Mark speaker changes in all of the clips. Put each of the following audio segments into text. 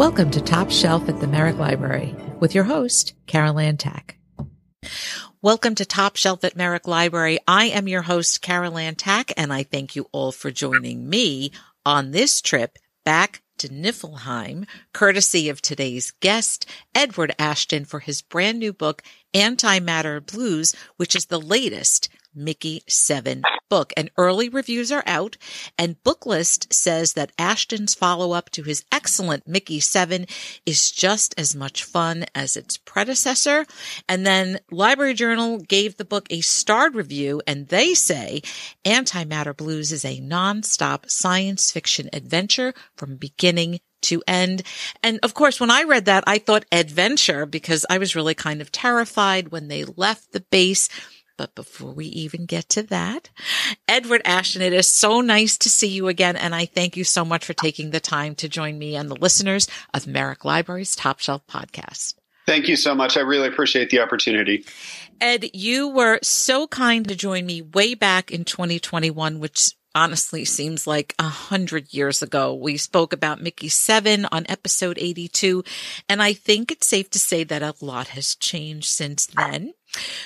Speaker 1: Welcome to Top Shelf at the Merrick Library with your host, Carol Ann Tack. Welcome to Top Shelf at Merrick Library. I am your host, Carol Ann Tack, and I thank you all for joining me on this trip back to Niflheim, courtesy of today's guest, Edward Ashton, for his brand new book, Antimatter Blues, which is the latest Mickey 7 book. And early reviews are out. And Booklist says that Ashton's follow up to his excellent Mickey 7 is just as much fun as its predecessor. And then Library Journal gave the book a starred review and they say Antimatter Blues is a nonstop science fiction adventure from beginning to end. And of course, when I read that, I thought adventure because I was really kind of terrified when they left the base but before we even get to that, Edward Ashton, it is so nice to see you again. And I thank you so much for taking the time to join me and the listeners of Merrick Library's Top Shelf podcast.
Speaker 2: Thank you so much. I really appreciate the opportunity.
Speaker 1: Ed, you were so kind to join me way back in 2021, which honestly seems like a hundred years ago. We spoke about Mickey 7 on episode 82, and I think it's safe to say that a lot has changed since then.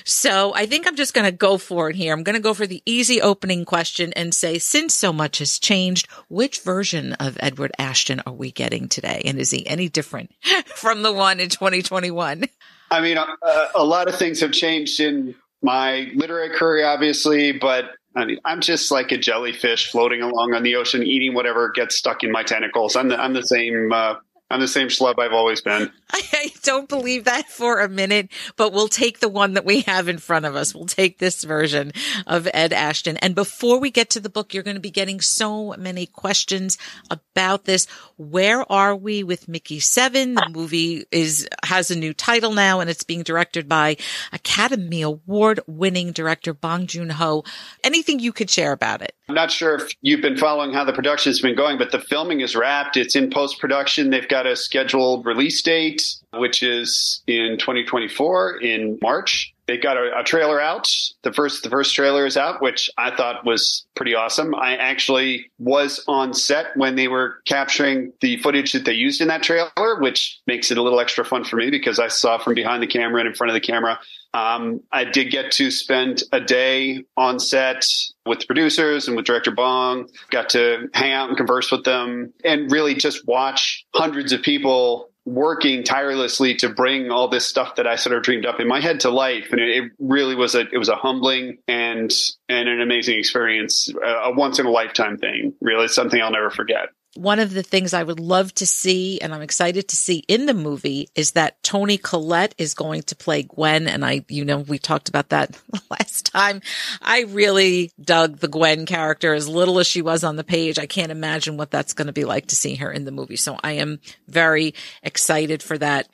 Speaker 1: So I think I'm just going to go for it here. I'm going to go for the easy opening question and say, since so much has changed, which version of Edward Ashton are we getting today? And is he any different from the one in 2021?
Speaker 2: I mean, uh, a lot of things have changed in my literary career, obviously, but I mean, I'm just like a jellyfish floating along on the ocean, eating whatever gets stuck in my tentacles. I'm the, I'm the same uh, I'm the same schlub I've always been.
Speaker 1: I don't believe that for a minute, but we'll take the one that we have in front of us. We'll take this version of Ed Ashton. And before we get to the book, you're going to be getting so many questions about this. Where are we with Mickey 7? The movie is, has a new title now and it's being directed by Academy Award winning director Bong Joon-ho. Anything you could share about it?
Speaker 2: I'm not sure if you've been following how the production has been going, but the filming is wrapped. It's in post production. They've got a scheduled release date, which is in 2024 in March. They got a, a, trailer out. The first the first trailer is out, which I thought was pretty awesome. I actually was on set when they were capturing the footage that they used in that trailer, which makes it a little extra fun for me because I saw from behind the camera and in front of the camera. Um, I did get to spend a day on set with the producers and with director Bong. Got to hang out and converse with them and really just watch hundreds of people working tirelessly to bring all this stuff that I sort of dreamed up in my head to life. And it, really was a, it was a humbling and, and an amazing experience, a once in a lifetime thing. Really something I'll never forget
Speaker 1: one of the things I would love to see, and I'm excited to see in the movie, is that Toni Collette is going to play Gwen. And I, you know, we talked about that last time. I really dug the Gwen character as little as she was on the page. I can't imagine what that's going to be like to see her in the movie. So I am very excited for that.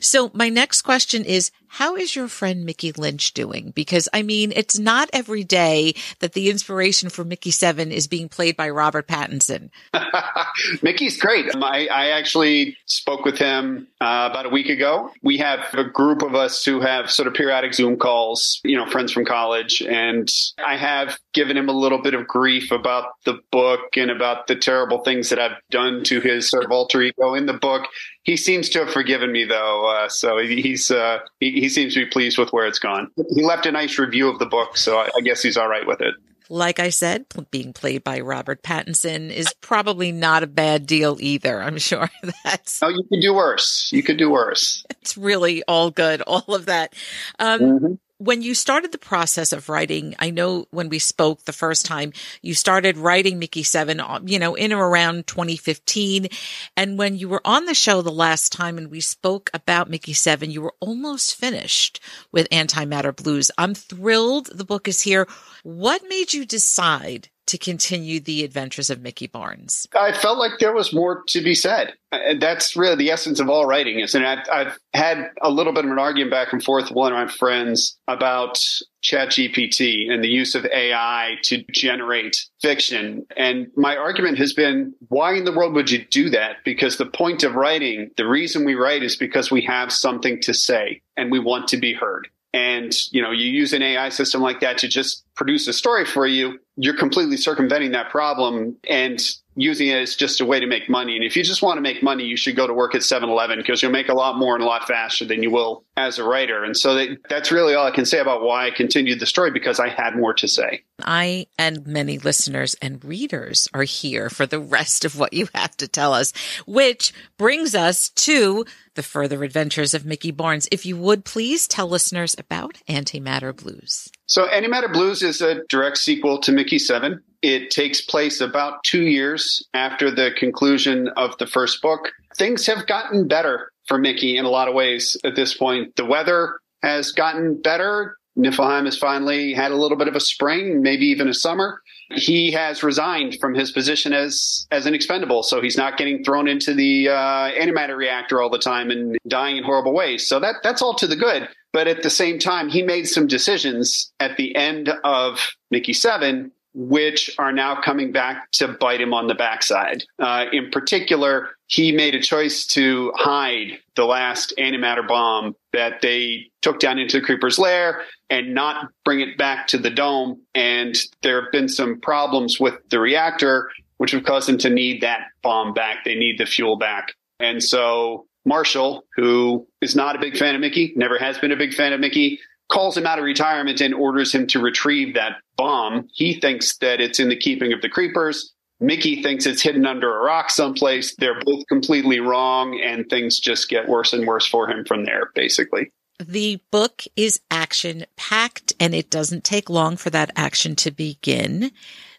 Speaker 1: So my next question is, how is your friend Mickey Lynch doing? Because I mean, it's not every day that the inspiration for Mickey Seven is being played by Robert Pattinson.
Speaker 2: Mickey's great. I, I, actually spoke with him uh, about a week ago. We have a group of us who have sort of periodic Zoom calls, you know, friends from college. And I have given him a little bit of grief about the book and about the terrible things that I've done to his sort of alter ego in the book. He seems to have forgiven me though, uh, so he's uh, he, he, seems to be pleased with where it's gone. He left a nice review of the book, so I, I guess he's all right with it.
Speaker 1: Like I said, being played by Robert Pattinson is probably not a bad deal either. I'm sure that's.
Speaker 2: Oh, you could do worse. You could do worse.
Speaker 1: It's really all good, all of that. Um, mm-hmm when you started the process of writing, I know when we spoke the first time, you started writing Mickey 7, uh, you know, in or around 2015. And when you were on the show the last time and we spoke about Mickey 7, you were almost finished with Antimatter Blues. I'm thrilled the book is here. What made you decide to continue the adventures of Mickey Barnes?
Speaker 2: I felt like there was more to be said. And that's really the essence of all writing, isn't it? I've had a little bit of an argument back and forth with one of my friends about ChatGPT and the use of AI to generate fiction. And my argument has been, why in the world would you do that? Because the point of writing, the reason we write is because we have something to say and we want to be heard. And, you know, you use an AI system like that to just produce a story for you, you're completely circumventing that problem and using it as just a way to make money. And if you just want to make money, you should go to work at 7 Eleven because you'll make a lot more and a lot faster than you will as a writer. And so that, that's really all I can say about why I continued the story because I had more to say.
Speaker 1: I and many listeners and readers are here for the rest of what you have to tell us, which brings us to the further adventures of Mickey Barnes. If you would please tell listeners about Antimatter Blues.
Speaker 2: So Antimatter Blues is a direct sequel to Mickey 7. It takes place about two years after the conclusion of the first book. Things have gotten better for Mickey in a lot of ways at this point. The weather has gotten better. Niflheim has finally had a little bit of a spring, maybe even a summer. He has resigned from his position as as an expendable, so he's not getting thrown into the uh, antimatter reactor all the time and dying in horrible ways. So that that's all to the good. But at the same time, he made some decisions at the end of Mickey Seven which are now coming back to bite him on the backside. Uh, in particular, he made a choice to hide the last antimatter bomb that they took down into the creeper's lair and not bring it back to the dome. And there have been some problems with the reactor, which have caused them to need that bomb back. They need the fuel back. And so Marshall, who is not a big fan of Mickey, never has been a big fan of Mickey, calls him out of retirement and orders him to retrieve that bomb. He thinks that it's in the keeping of the creepers. Mickey thinks it's hidden under a rock someplace. They're both completely wrong, and things just get worse and worse for him from there, basically.
Speaker 1: The book is action packed, and it doesn't take long for that action to begin.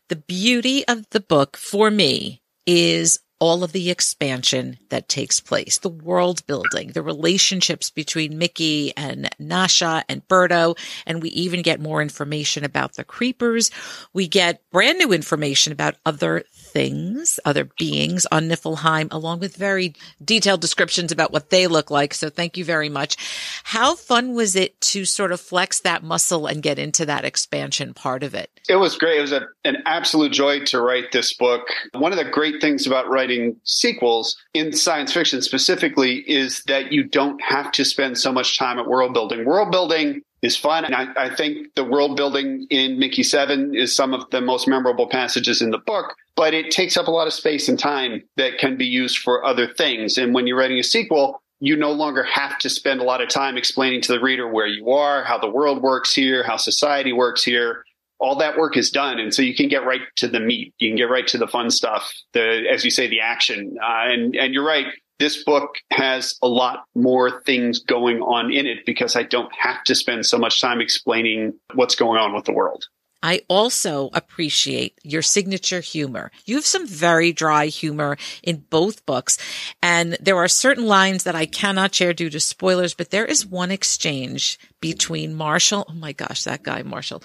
Speaker 1: The beauty of the book for me is all of the expansion that takes place, the world building, the relationships between Mickey and Nasha and Berto. And we even get more information about the creepers. We get brand new information about other things, other beings on Niflheim, along with very detailed descriptions about what they look like. So thank you very much. How fun was it to sort of flex that muscle and get into that expansion part of it?
Speaker 2: It was great. It was a, an absolute joy to write this book. One of the great things about writing sequels in science fiction specifically is that you don't have to spend so much time at world building. World building is fun. And I, I, think the world building in Mickey 7 is some of the most memorable passages in the book, but it takes up a lot of space and time that can be used for other things. And when you're writing a sequel, you no longer have to spend a lot of time explaining to the reader where you are, how the world works here, how society works here. All that work is done. And so you can get right to the meat. You can get right to the fun stuff, the, as you say, the action. Uh, and, and you're right this book has a lot more things going on in it because I don't have to spend so much time explaining what's going on with the world.
Speaker 1: I also appreciate your signature humor. You have some very dry humor in both books. And there are certain lines that I cannot share due to spoilers, but there is one exchange between Marshall. Oh my gosh, that guy, Marshall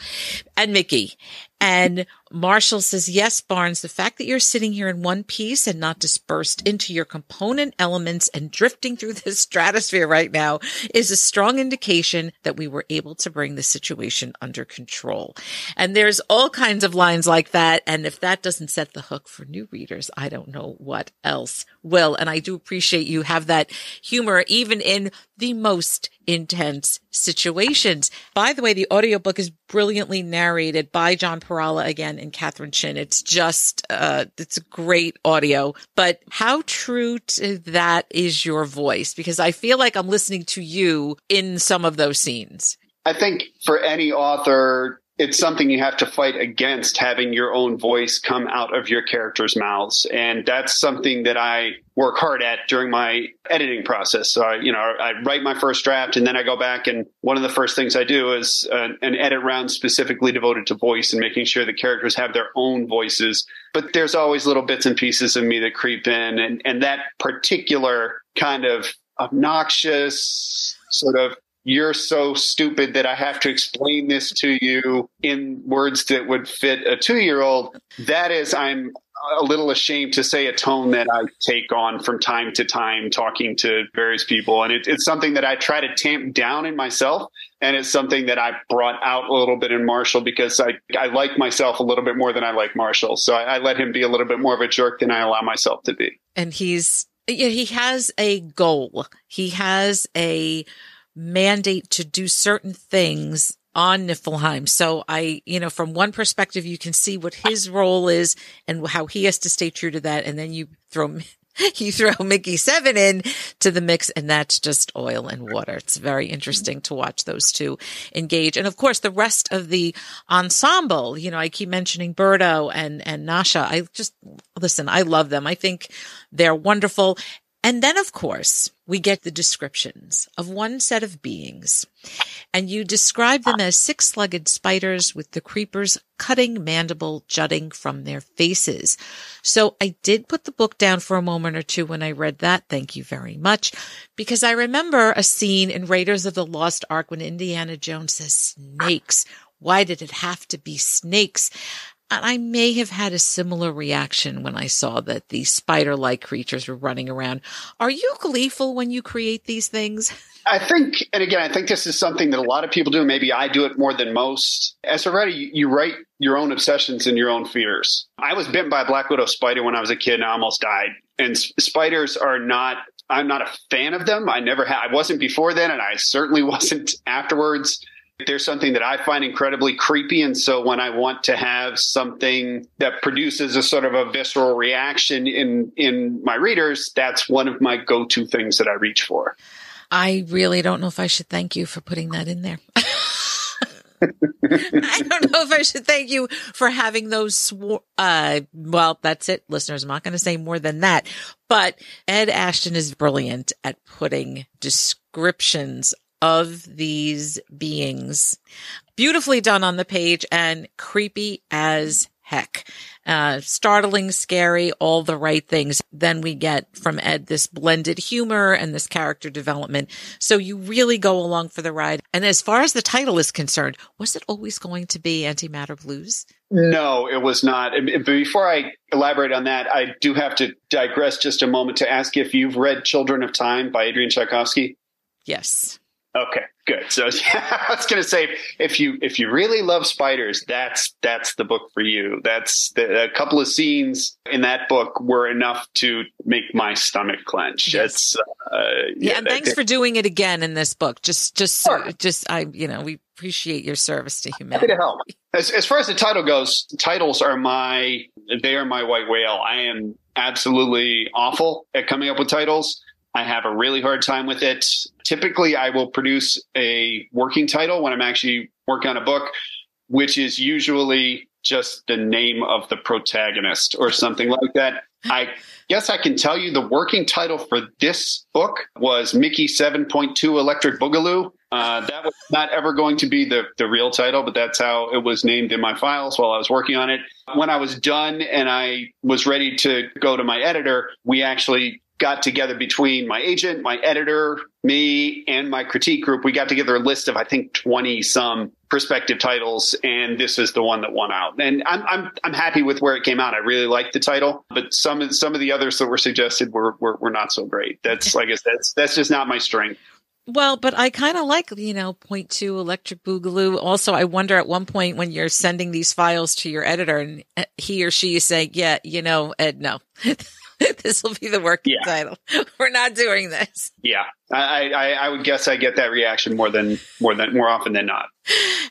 Speaker 1: and Mickey. And Marshall says, yes, Barnes, the fact that you're sitting here in one piece and not dispersed into your component elements and drifting through the stratosphere right now is a strong indication that we were able to bring the situation under control. And there's all kinds of lines like that. And if that doesn't set the hook for new readers, I don't know what else will. And I do appreciate you have that humor even in the most intense situations. By the way, the audiobook is brilliantly narrated by John Pirhalla again and Catherine Chin. It's just, uh, it's great audio, but how true to that is your voice? Because I feel like I'm listening to you in some of those scenes.
Speaker 2: I think for any author, it's something you have to fight against having your own voice come out of your characters' mouths. And that's something that I work hard at during my editing process. So, I, you know, I write my first draft and then I go back and one of the first things I do is uh, an edit round specifically devoted to voice and making sure the characters have their own voices. But there's always little bits and pieces of me that creep in and, and that particular kind of obnoxious sort of you're so stupid that I have to explain this to you in words that would fit a two year old. That is, I'm a little ashamed to say a tone that I take on from time to time talking to various people. And it, it's something that I try to tamp down in myself. And it's something that I brought out a little bit in Marshall because I, I like myself a little bit more than I like Marshall. So I, I let him be a little bit more of a jerk than I allow myself to be.
Speaker 1: And he's, yeah, he has a goal. He has a, mandate to do certain things on Niflheim. So I, you know, from one perspective, you can see what his role is and how he has to stay true to that. And then you throw you throw Mickey Seven in to the mix and that's just oil and water. It's very interesting to watch those two engage. And of course, the rest of the ensemble, you know, I keep mentioning Berto and, and Nasha. I just, listen, I love them. I think they're wonderful. And then, of course, we get the descriptions of one set of beings. And you describe them as six legged spiders with the creepers cutting mandible jutting from their faces. So I did put the book down for a moment or two when I read that. Thank you very much. Because I remember a scene in Raiders of the Lost Ark when Indiana Jones says snakes. Why did it have to be snakes? And I may have had a similar reaction when I saw that these spider like creatures were running around. Are you gleeful when you create these things?
Speaker 2: I think, and again, I think this is something that a lot of people do. Maybe I do it more than most. As a writer, you write your own obsessions and your own fears. I was bitten by a black widow spider when I was a kid and I almost died. And spiders are not, I'm not a fan of them. I never had, I wasn't before then, and I certainly wasn't afterwards. There's something that I find incredibly creepy. And so when I want to have something that produces a sort of a visceral reaction in, in my readers, that's one of my go-to things that I reach for.
Speaker 1: I really don't know if I should thank you for putting that in there. I don't know if I should thank you for having those. Uh, well, that's it, listeners. I'm not going to say more than that. But Ed Ashton is brilliant at putting descriptions of these beings. Beautifully done on the page and creepy as heck. Uh, startling, scary, all the right things. Then we get from Ed this blended humor and this character development. So you really go along for the ride. And as far as the title is concerned, was it always going to be Antimatter Blues?
Speaker 2: No, it was not. Before I elaborate on that, I do have to digress just a moment to ask if you've read Children of Time by Adrian Tchaikovsky.
Speaker 1: Yes.
Speaker 2: Okay, good. So yeah, I was going to say, if you if you really love spiders, that's that's the book for you. That's the, a couple of scenes in that book were enough to make my stomach clench. Yes. It's
Speaker 1: uh, yeah, yeah. And thanks for doing it again in this book. Just just sure. just I you know we appreciate your service to humanity.
Speaker 2: Happy to help. As as far as the title goes, titles are my they are my white whale. I am absolutely awful at coming up with titles. I have a really hard time with it. Typically, I will produce a working title when I'm actually working on a book, which is usually just the name of the protagonist or something like that. I guess I can tell you the working title for this book was Mickey 7.2 Electric Boogaloo. Uh, that was not ever going to be the, the real title, but that's how it was named in my files while I was working on it. When I was done and I was ready to go to my editor, we actually got together between my agent, my editor, me, and my critique group. We got together a list of I think twenty some prospective titles, and this is the one that won out. And I'm I'm I'm happy with where it came out. I really liked the title, but some some of the others that were suggested were were, were not so great. That's like I said, that's that's just not my strength.
Speaker 1: Well, but I kind of like, you know, point two electric boogaloo. Also, I wonder at one point when you're sending these files to your editor and uh, he or she is saying, yeah, you know, Ed, no. this will be the working yeah. title. We're not doing this.
Speaker 2: Yeah, I, I, I would guess I get that reaction more than more than more often than not.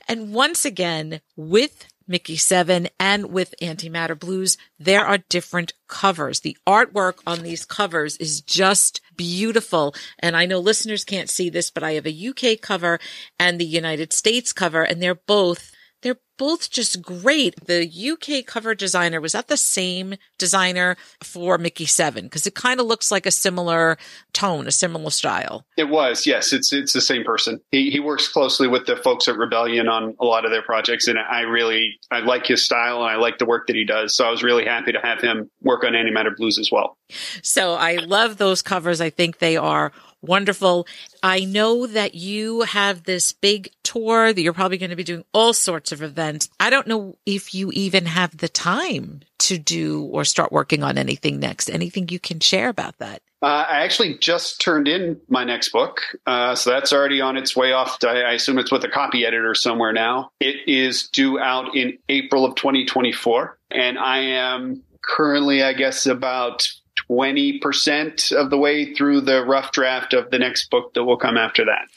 Speaker 1: And once again, with Mickey Seven and with Antimatter Blues, there are different covers. The artwork on these covers is just beautiful. And I know listeners can't see this, but I have a UK cover and the United States cover, and they're both they're both just great. The UK cover designer was that the same designer for Mickey 7 because it kind of looks like a similar tone, a similar style.
Speaker 2: It was. Yes, it's it's the same person. He he works closely with the folks at Rebellion on a lot of their projects and I really I like his style and I like the work that he does. So I was really happy to have him work on Antimatter Blues as well.
Speaker 1: So I love those covers. I think they are Wonderful. I know that you have this big tour that you're probably going to be doing all sorts of events. I don't know if you even have the time to do or start working on anything next. Anything you can share about that?
Speaker 2: Uh, I actually just turned in my next book. Uh, so that's already on its way off. I, I assume it's with a copy editor somewhere now. It is due out in April of 2024. And I am currently, I guess, about 20% of the way through the rough draft of the next book that will come after that.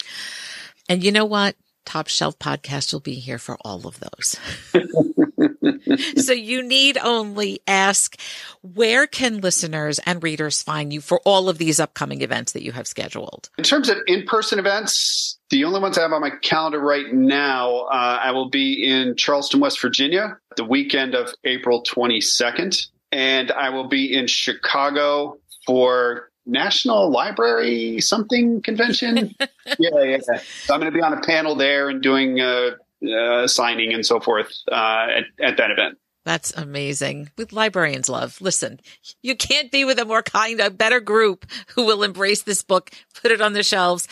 Speaker 1: And you know what? Top Shelf podcast will be here for all of those. so you need only ask where can listeners and readers find you for all of these upcoming events that you have scheduled?
Speaker 2: In terms of in-person events, the only ones I have on my calendar right now, uh, I will be in Charleston, West Virginia, the weekend of April 22nd, and I will be in Chicago for National Library something convention. yeah, yeah. So I'm going to be on a panel there and doing uh, uh, signing and so forth uh, at, at that event.
Speaker 1: That's amazing. With librarians love. Listen, you can't be with a more kind, a better group who will embrace this book, put it on the shelves.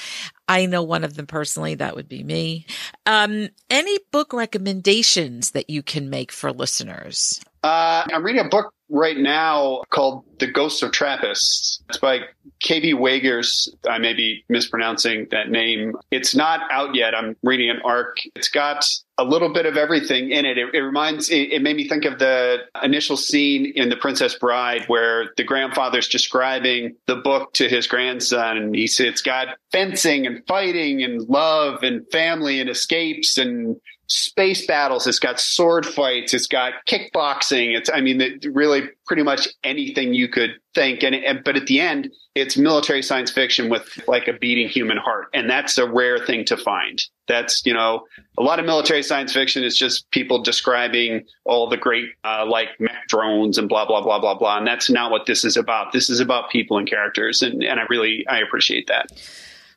Speaker 1: I know one of them personally. That would be me. Um, any book recommendations that you can make for listeners?
Speaker 2: Uh, I'm reading a book right now called The Ghosts of Trappists. It's by KB Wagers. I may be mispronouncing that name. It's not out yet. I'm reading an arc. It's got a little bit of everything in it. It, it reminds, it, it, made me think of the initial scene in The Princess Bride where the grandfather's describing the book to his grandson. And He said it's got fencing and fighting and love and family and escapes and space battles. It's got sword fights. It's got kickboxing. It's, I mean, it, really pretty much anything you could think. And, and, but at the end, it's military science fiction with like a beating human heart. And that's a rare thing to find. That's, you know, a lot of military science fiction is just people describing all the great, uh, like mech drones and blah, blah, blah, blah, blah. And that's not what this is about. This is about people and characters. And, and I really, I appreciate that.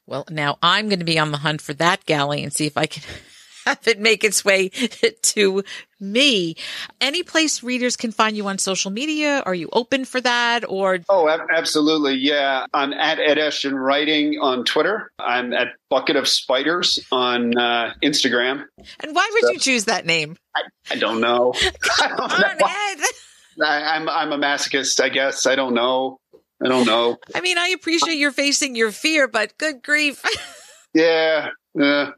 Speaker 1: Well, now I'm going to be on the hunt for that galley and see if I can have it make its way to me. Any place readers can find you on social media? Are you open for that or?
Speaker 2: Oh, absolutely. Yeah. I'm at Ed Ashton Writing on Twitter. I'm at Bucket of Spiders on uh, Instagram.
Speaker 1: And why would so, you choose that name?
Speaker 2: I, I don't know.
Speaker 1: Come on, Ed.
Speaker 2: I, I'm, I'm a masochist, I guess. I don't know. I don't know.
Speaker 1: I mean, I appreciate you're facing your fear, but good grief.
Speaker 2: yeah. Uh,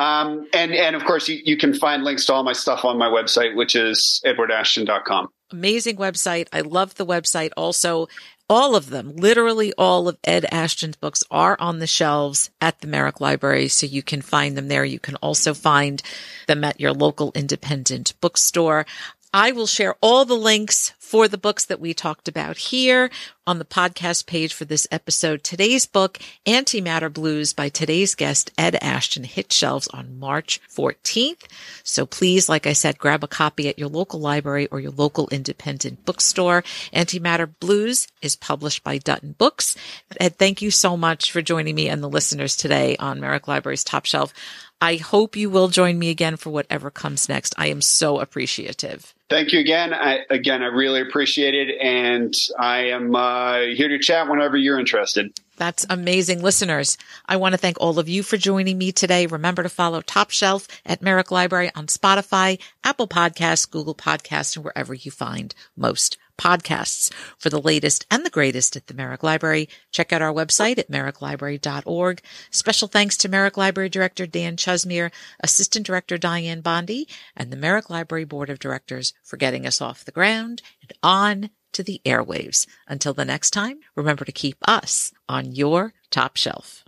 Speaker 2: um, and, and of course, you, you can find links to all my stuff on my website, which is edwardashton.com.
Speaker 1: Amazing website. I love the website. Also, all of them, literally all of Ed Ashton's books are on the shelves at the Merrick Library. So you can find them there. You can also find them at your local independent bookstore. I will share all the links for the books that we talked about here on the podcast page for this episode. Today's book, Antimatter Blues by today's guest, Ed Ashton, hit shelves on March 14th. So please, like I said, grab a copy at your local library or your local independent bookstore. Antimatter Blues is published by Dutton Books. Ed, thank you so much for joining me and the listeners today on Merrick Library's Top Shelf. I hope you will join me again for whatever comes next. I am so appreciative.
Speaker 2: Thank you again. I, again, I really appreciate it. And I am uh, here to chat whenever you're interested.
Speaker 1: That's amazing. Listeners, I want to thank all of you for joining me today. Remember to follow Top Shelf at Merrick Library on Spotify, Apple Podcasts, Google Podcasts, and wherever you find most podcasts. For the latest and the greatest at the Merrick Library, check out our website at merricklibrary.org. Special thanks to Merrick Library Director Dan Chusmere, Assistant Director Diane Bondi, and the Merrick Library Board of Directors for getting us off the ground and on to the airwaves. Until the next time, remember to keep us on your top shelf.